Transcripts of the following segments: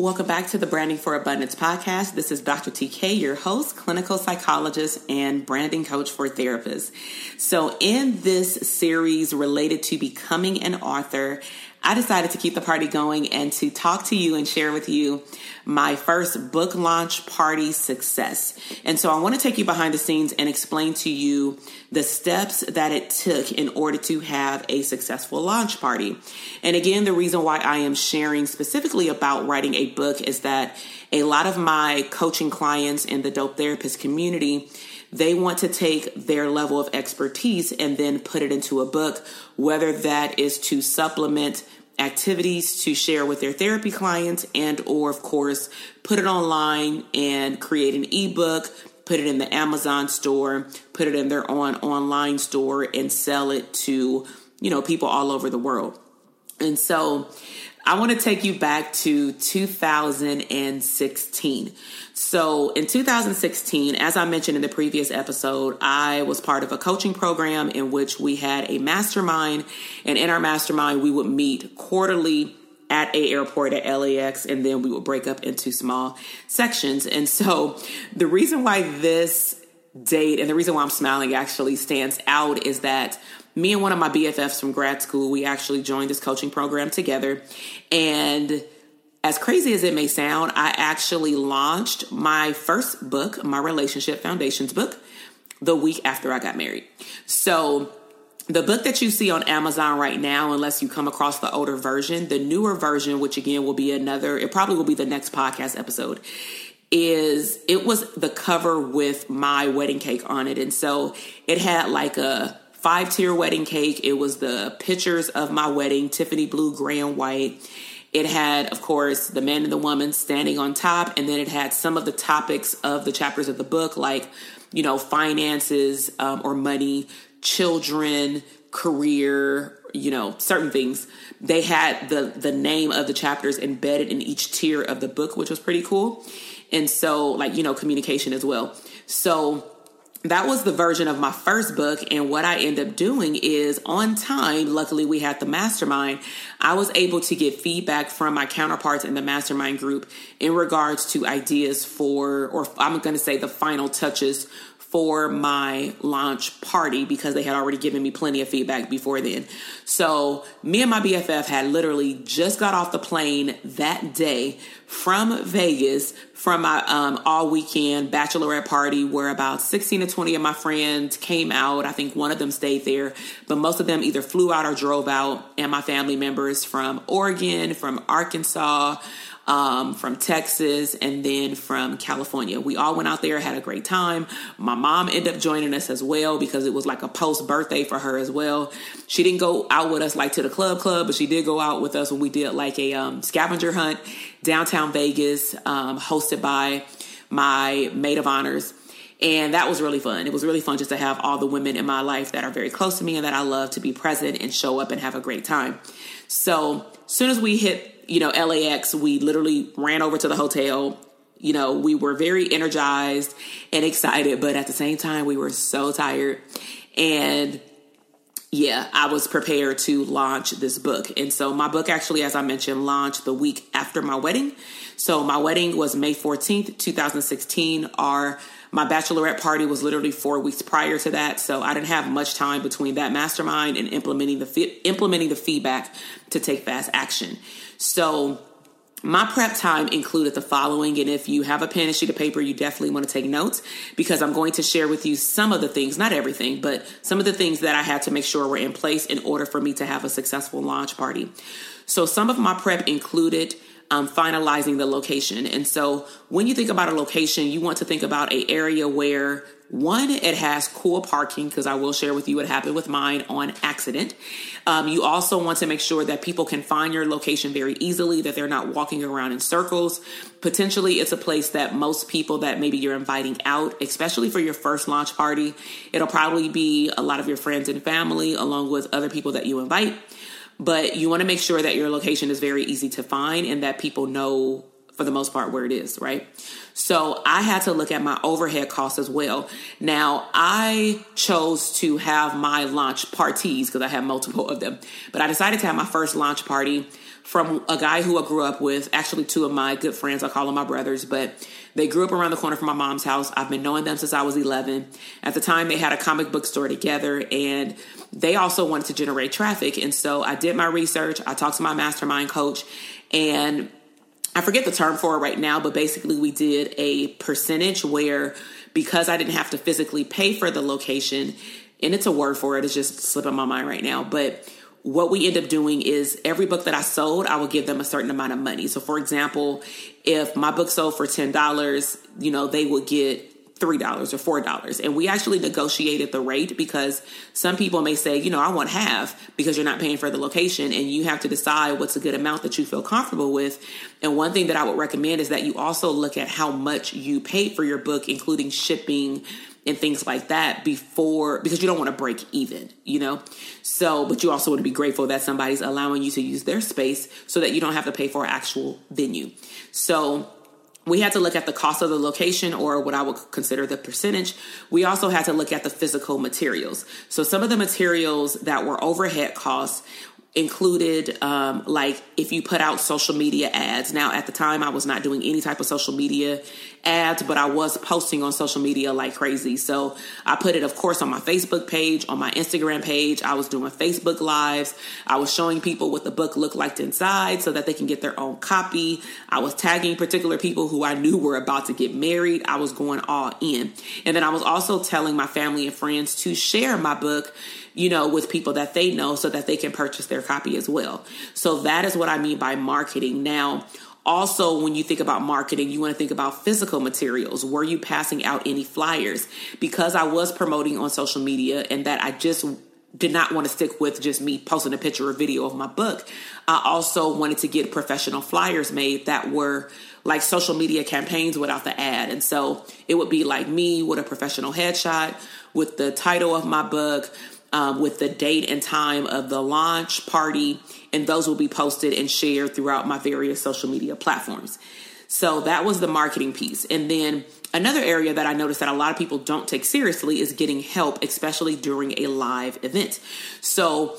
Welcome back to the Branding for Abundance podcast. This is Dr. TK, your host, clinical psychologist, and branding coach for therapists. So, in this series related to becoming an author, I decided to keep the party going and to talk to you and share with you my first book launch party success. And so I want to take you behind the scenes and explain to you the steps that it took in order to have a successful launch party. And again, the reason why I am sharing specifically about writing a book is that a lot of my coaching clients in the dope therapist community they want to take their level of expertise and then put it into a book, whether that is to supplement activities to share with their therapy clients and or of course put it online and create an ebook put it in the amazon store put it in their own online store and sell it to you know people all over the world. And so I want to take you back to 2016. So, in 2016, as I mentioned in the previous episode, I was part of a coaching program in which we had a mastermind. And in our mastermind, we would meet quarterly at a airport at LAX and then we would break up into small sections. And so, the reason why this date and the reason why I'm smiling actually stands out is that me and one of my BFFs from grad school, we actually joined this coaching program together. And as crazy as it may sound, I actually launched my first book, my relationship foundations book, the week after I got married. So the book that you see on Amazon right now, unless you come across the older version, the newer version, which again will be another, it probably will be the next podcast episode, is it was the cover with my wedding cake on it. And so it had like a five tier wedding cake. It was the pictures of my wedding, Tiffany blue, gray, and white. It had, of course, the man and the woman standing on top, and then it had some of the topics of the chapters of the book, like, you know, finances um, or money, children, career, you know, certain things. They had the the name of the chapters embedded in each tier of the book, which was pretty cool. And so, like, you know, communication as well. So that was the version of my first book. And what I end up doing is on time, luckily we had the mastermind, I was able to get feedback from my counterparts in the mastermind group in regards to ideas for, or I'm going to say the final touches for my launch party because they had already given me plenty of feedback before then. So, me and my BFF had literally just got off the plane that day from Vegas from my um, all weekend bachelorette party where about 16 to 20 of my friends came out. I think one of them stayed there, but most of them either flew out or drove out. And my family members from Oregon, from Arkansas, um, from Texas, and then from California. We all went out there, had a great time. My mom ended up joining us as well because it was like a post birthday for her as well. She didn't go out with us like to the club club, but she did go out with us when we did like a um, scavenger hunt downtown Vegas, um, hosted by my maid of honors. And that was really fun. It was really fun just to have all the women in my life that are very close to me and that I love to be present and show up and have a great time. So, as soon as we hit you know, LAX, we literally ran over to the hotel. You know, we were very energized and excited, but at the same time, we were so tired. And yeah, I was prepared to launch this book. And so my book actually, as I mentioned, launched the week after my wedding. So my wedding was May 14th, 2016. Our my bachelorette party was literally four weeks prior to that, so I didn't have much time between that mastermind and implementing the implementing the feedback to take fast action. So my prep time included the following, and if you have a pen and sheet of paper, you definitely want to take notes because I'm going to share with you some of the things, not everything, but some of the things that I had to make sure were in place in order for me to have a successful launch party. So, some of my prep included um, finalizing the location. And so when you think about a location, you want to think about a area where one, it has cool parking because I will share with you what happened with mine on accident. Um, you also want to make sure that people can find your location very easily, that they're not walking around in circles. Potentially, it's a place that most people that maybe you're inviting out, especially for your first launch party, it'll probably be a lot of your friends and family along with other people that you invite but you want to make sure that your location is very easy to find and that people know for the most part where it is, right? So I had to look at my overhead costs as well. Now I chose to have my launch parties because I have multiple of them, but I decided to have my first launch party from a guy who I grew up with, actually two of my good friends, I call them my brothers, but they grew up around the corner from my mom's house. I've been knowing them since I was 11. At the time, they had a comic book store together and they also wanted to generate traffic. And so I did my research. I talked to my mastermind coach and I forget the term for it right now, but basically we did a percentage where because I didn't have to physically pay for the location, and it's a word for it, it's just slipping my mind right now, but what we end up doing is every book that I sold, I would give them a certain amount of money. So, for example, if my book sold for $10, you know, they would get $3 or $4. And we actually negotiated the rate because some people may say, you know, I want half because you're not paying for the location and you have to decide what's a good amount that you feel comfortable with. And one thing that I would recommend is that you also look at how much you paid for your book, including shipping and things like that before because you don't want to break even, you know? So, but you also want to be grateful that somebody's allowing you to use their space so that you don't have to pay for an actual venue. So, we had to look at the cost of the location or what I would consider the percentage. We also had to look at the physical materials. So some of the materials that were overhead costs included um, like if you put out social media ads. Now at the time i was not doing any type of social media ads but i was posting on social media like crazy. So i put it of course on my facebook page on my instagram page. I was doing facebook lives. I was showing people what the book looked like inside so that they can get their own copy. I was tagging particular people who i knew were about to get married. I was going all in. And then i was also telling my family and friends to share my book you know, with people that they know so that they can purchase their copy as well. So that is what I mean by marketing. Now, also, when you think about marketing, you want to think about physical materials. Were you passing out any flyers? Because I was promoting on social media and that I just did not want to stick with just me posting a picture or video of my book. I also wanted to get professional flyers made that were like social media campaigns without the ad. And so it would be like me with a professional headshot with the title of my book, um, with the date and time of the launch party, and those will be posted and shared throughout my various social media platforms. So that was the marketing piece. And then another area that I noticed that a lot of people don't take seriously is getting help, especially during a live event. So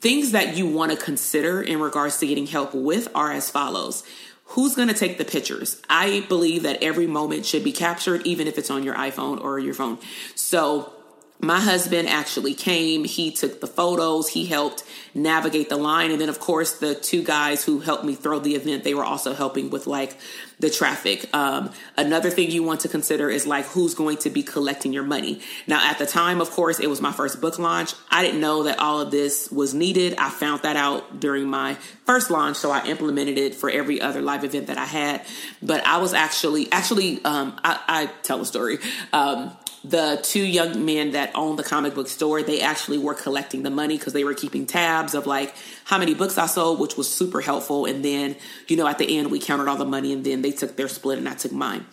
things that you want to consider in regards to getting help with are as follows. Who's going to take the pictures? I believe that every moment should be captured, even if it's on your iPhone or your phone. So my husband actually came. He took the photos. He helped navigate the line. And then, of course, the two guys who helped me throw the event, they were also helping with like the traffic. Um, another thing you want to consider is like who's going to be collecting your money. Now, at the time, of course, it was my first book launch. I didn't know that all of this was needed. I found that out during my first launch, so I implemented it for every other live event that I had. But I was actually, actually, um, I, I, tell a story. Um, the two young men that owned the comic book store, they actually were collecting the money because they were keeping tabs of like how many books I sold, which was super helpful. And then, you know, at the end, we counted all the money and then they took their split and I took mine.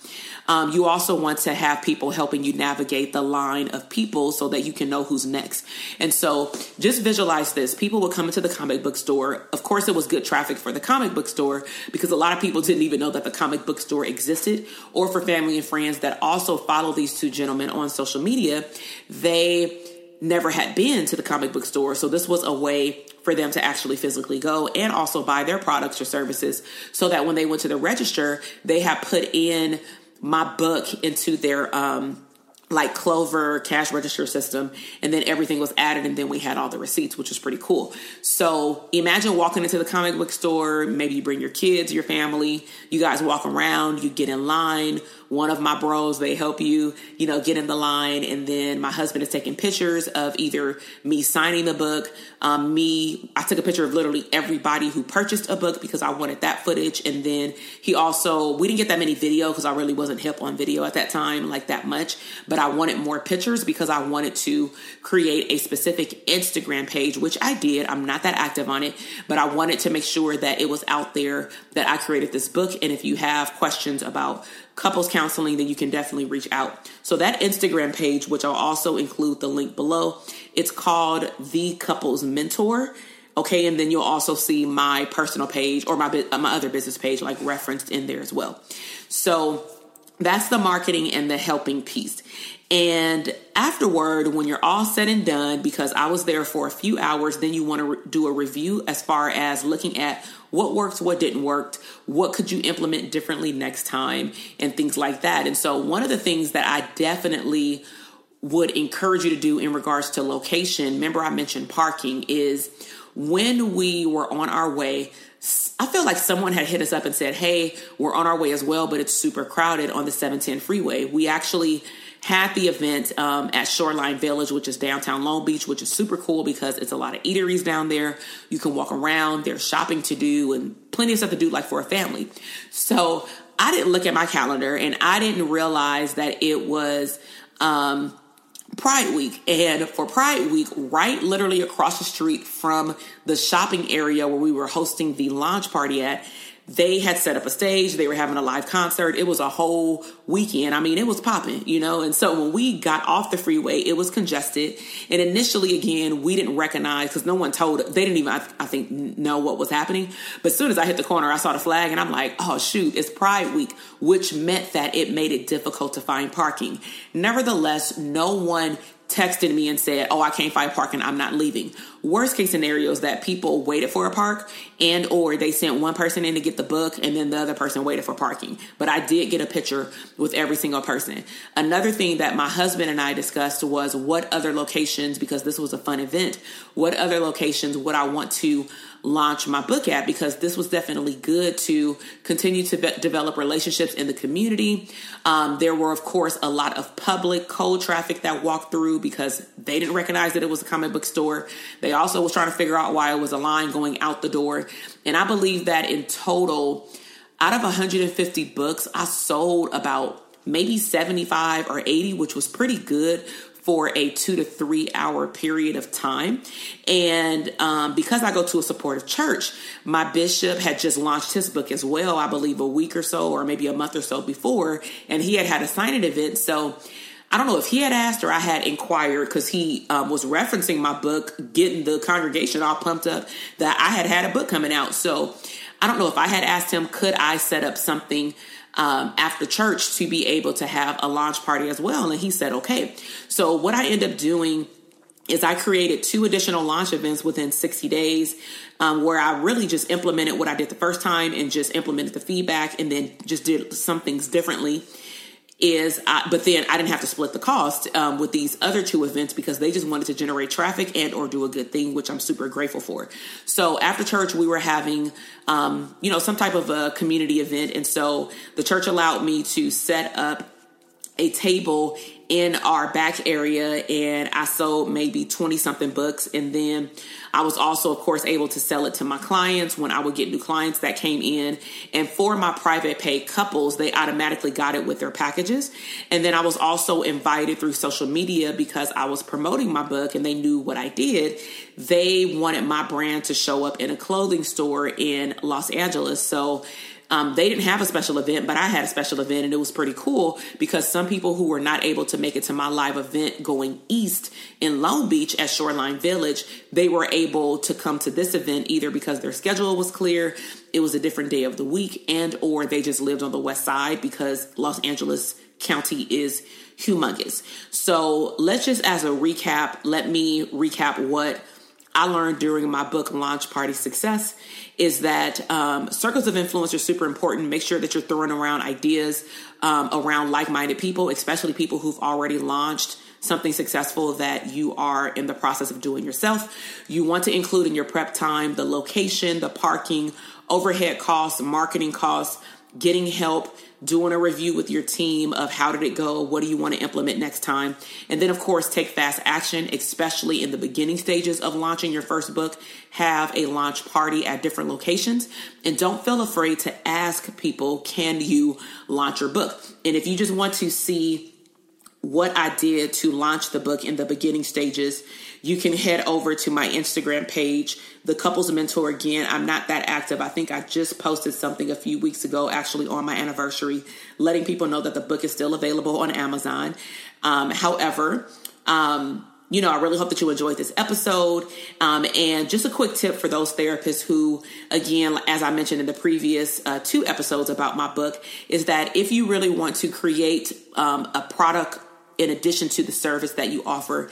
Um, you also want to have people helping you navigate the line of people so that you can know who's next. And so just visualize this. People would come into the comic book store. Of course, it was good traffic for the comic book store because a lot of people didn't even know that the comic book store existed, or for family and friends that also follow these two gentlemen on social media. They never had been to the comic book store. So this was a way for them to actually physically go and also buy their products or services so that when they went to the register, they had put in my book into their um, like Clover cash register system, and then everything was added, and then we had all the receipts, which was pretty cool. So imagine walking into the comic book store. Maybe you bring your kids, your family. You guys walk around. You get in line one of my bros they help you you know get in the line. And then my husband is taking pictures of either me signing the book um, me i took a picture of literally everybody who purchased a book because i wanted that footage. And then he also we didn't get that many video because i really wasn't hip on video at that time like that much. But i wanted more pictures because i wanted to create a specific instagram page which i did. I'm not that active on it but i wanted to make sure that it was out there that i created this book. And if you have questions about couples counseling, then you can definitely reach out. So that Instagram page, which I'll also include the link below, it's called The Couples Mentor. Okay, and then you'll also see my personal page or my my other business page like referenced in there as well. So that's the marketing and the helping piece. And afterward, when you're all said and done, because I was there for a few hours, then you want to re- do a review as far as looking at what worked, what didn't work, what could you implement differently next time, and things like that. And so, one of the things that I definitely would encourage you to do in regards to location, remember I mentioned parking, is when we were on our way, I feel like someone had hit us up and said, Hey, we're on our way as well, but it's super crowded on the 710 freeway. We actually had the event um, at Shoreline Village, which is downtown Long Beach, which is super cool because it's a lot of eateries down there. You can walk around, there's shopping to do, and plenty of stuff to do, like for a family. So I didn't look at my calendar and I didn't realize that it was. Um, Pride Week. And for Pride Week, right literally across the street from the shopping area where we were hosting the launch party at, they had set up a stage. They were having a live concert. It was a whole weekend. I mean it was popping you know? And so when we got off the freeway it was congested. And initially again we didn't recognize because no one told they didn't even I, I, think know what was happening. But as soon as i hit the corner i saw the flag and i'm like oh shoot it's pride week which meant that it made it difficult to find parking. Nevertheless no one texted me and said, "Oh, I can't find parking. I'm not leaving." Worst case scenarios that people waited for a park and or they sent one person in to get the book and then the other person waited for parking. But I did get a picture with every single person. Another thing that my husband and I discussed was what other locations because this was a fun event, what other locations would I want to launch my book at because this was definitely good to continue to be- develop relationships in the community. Um, there were, of course, a lot of public cold traffic that walked through because they didn't recognize that it was a comic book store. They also was trying to figure out why it was a line going out the door. And I believe that in total, out of 150 books, I sold about maybe 75 or 80, which was pretty good for a two to three hour period of time. And um, because I go to a supportive church, my bishop had just launched his book as well, I believe a week or so, or maybe a month or so before, and he had had a signing event. So I don't know if he had asked or I had inquired because he um, was referencing my book, getting the congregation all pumped up that I had had a book coming out. So I don't know if I had asked him, could I set up something um, after church to be able to have a launch party as well. And he said, okay. So what I end up doing is I created two additional launch events within 60 days um, where I really just implemented what I did the first time and just implemented the feedback and then just did some things differently is, I, but then I didn't have to split the cost um, with these other two events because they just wanted to generate traffic and or do a good thing, which I'm super grateful for. So after church, we were having, um, you know, some type of a community event, and so the church allowed me to set up a table in our back area and I sold maybe 20 something books. And then I was also, of course, able to sell it to my clients when I would get new clients that came in. And for my private pay couples, they automatically got it with their packages. And then I was also invited through social media because I was promoting my book and they knew what I did. They wanted my brand to show up in a clothing store in Los Angeles. So um, they didn't have a special event, but I had a special event, and it was pretty cool because some people who were not able to make it to my live event going east in Long Beach at Shoreline Village, they were able to come to this event either because their schedule was clear, it was a different day of the week, and or they just lived on the west side because Los Angeles County is humongous. So let's just as a recap, let me recap what I learned during my book launch party success is that um, circles of influence are super important. Make sure that you're throwing around ideas um, around like minded people, especially people who've already launched something successful that you are in the process of doing yourself. You want to include in your prep time the location, the parking, overhead costs, marketing costs, getting help doing a review with your team of how did it go, what do you want to implement next time, and then of course take fast action, especially in the beginning stages of launching your first book. Have a launch party at different locations, and don't feel afraid to ask people, "Can you launch your book?" And if you just want to see what I did to launch the book in the beginning stages, you can head over to my Instagram page, The Couples Mentor. Again, I'm not that active. I think I just posted something a few weeks ago, actually on my anniversary, letting people know that the book is still available on Amazon. Um, however, um, you know, I really hope that you enjoyed this episode. Um, and just a quick tip for those therapists who, again, as I mentioned in the previous uh, two episodes about my book, is that if you really want to create um, a product in addition to the service that you offer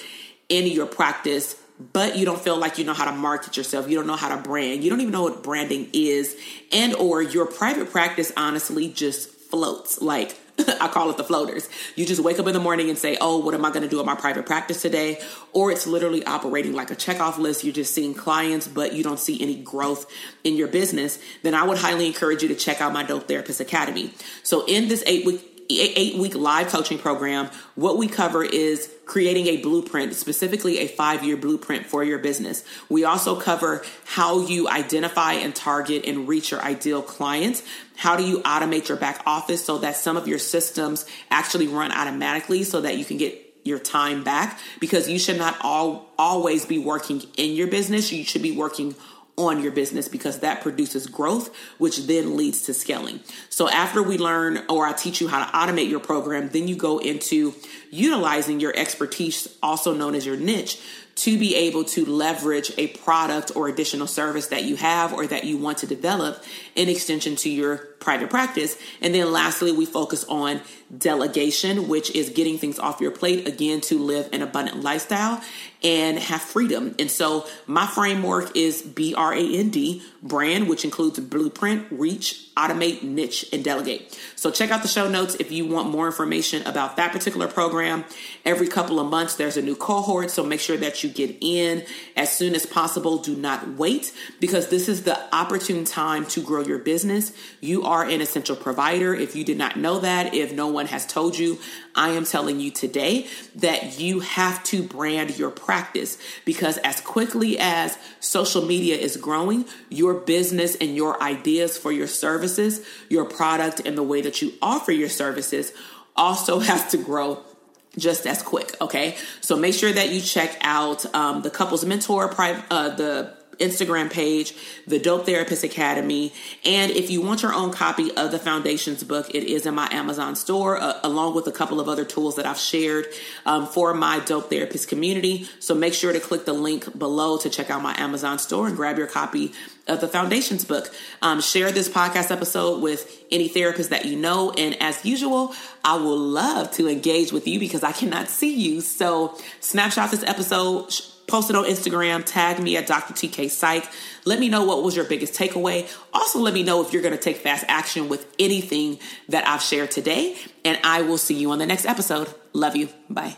in your practice but you don't feel like you know how to market yourself you don't know how to brand you don't even know what branding is and or your private practice honestly just floats like I call it the floaters. You just wake up in the morning and say, Oh, what am I going to do at my private practice today? Or it's literally operating like a checkoff list. You're just seeing clients, but you don't see any growth in your business. Then I would highly encourage you to check out my Dope Therapist Academy. So, in this eight week eight week live coaching program, what we cover is creating a blueprint, specifically a five year blueprint for your business. We also cover how you identify and target and reach your ideal clients. How do you automate your back office so that some of your systems actually run automatically so that you can get your time back because you should not all always be working in your business. You should be working on your business because that produces growth, which then leads to scaling. So after we learn or I teach you how to automate your program, then you go into utilizing your expertise, also known as your niche, to be able to leverage a product or additional service that you have or that you want to develop in extension to your private practice. And then lastly, we focus on delegation, which is getting things off your plate again to live an abundant lifestyle and have freedom. And so my framework is B R A N D, brand, which includes blueprint, reach, automate, niche, and delegate. So check out the show notes if you want more information about that particular program. Every couple of months, there's a new cohort. So make sure that you get in as soon as possible. Do not wait because this is the opportune time to grow your business. You are an essential provider. If you did not know that, if no one has told you, I am telling you today that you have to brand your practice because as quickly as social media is growing, your business and your ideas for your services, your product, and the way that you offer your services also has to grow just as quick. Okay, so make sure that you check out um, the couples mentor, private, uh, the Instagram page, the Dope Therapist Academy. And if you want your own copy of the Foundations book, it is in my Amazon store, uh, along with a couple of other tools that I've shared um, for my Dope Therapist community. So make sure to click the link below to check out my Amazon store and grab your copy of the Foundations book. Um, share this podcast episode with any therapist that you know. And as usual, I will love to engage with you because I cannot see you. So snapshot this episode Post it on Instagram, tag me at Dr. TK Psych. Let me know what was your biggest takeaway. Also, let me know if you're going to take fast action with anything that I've shared today. And I will see you on the next episode. Love you. Bye.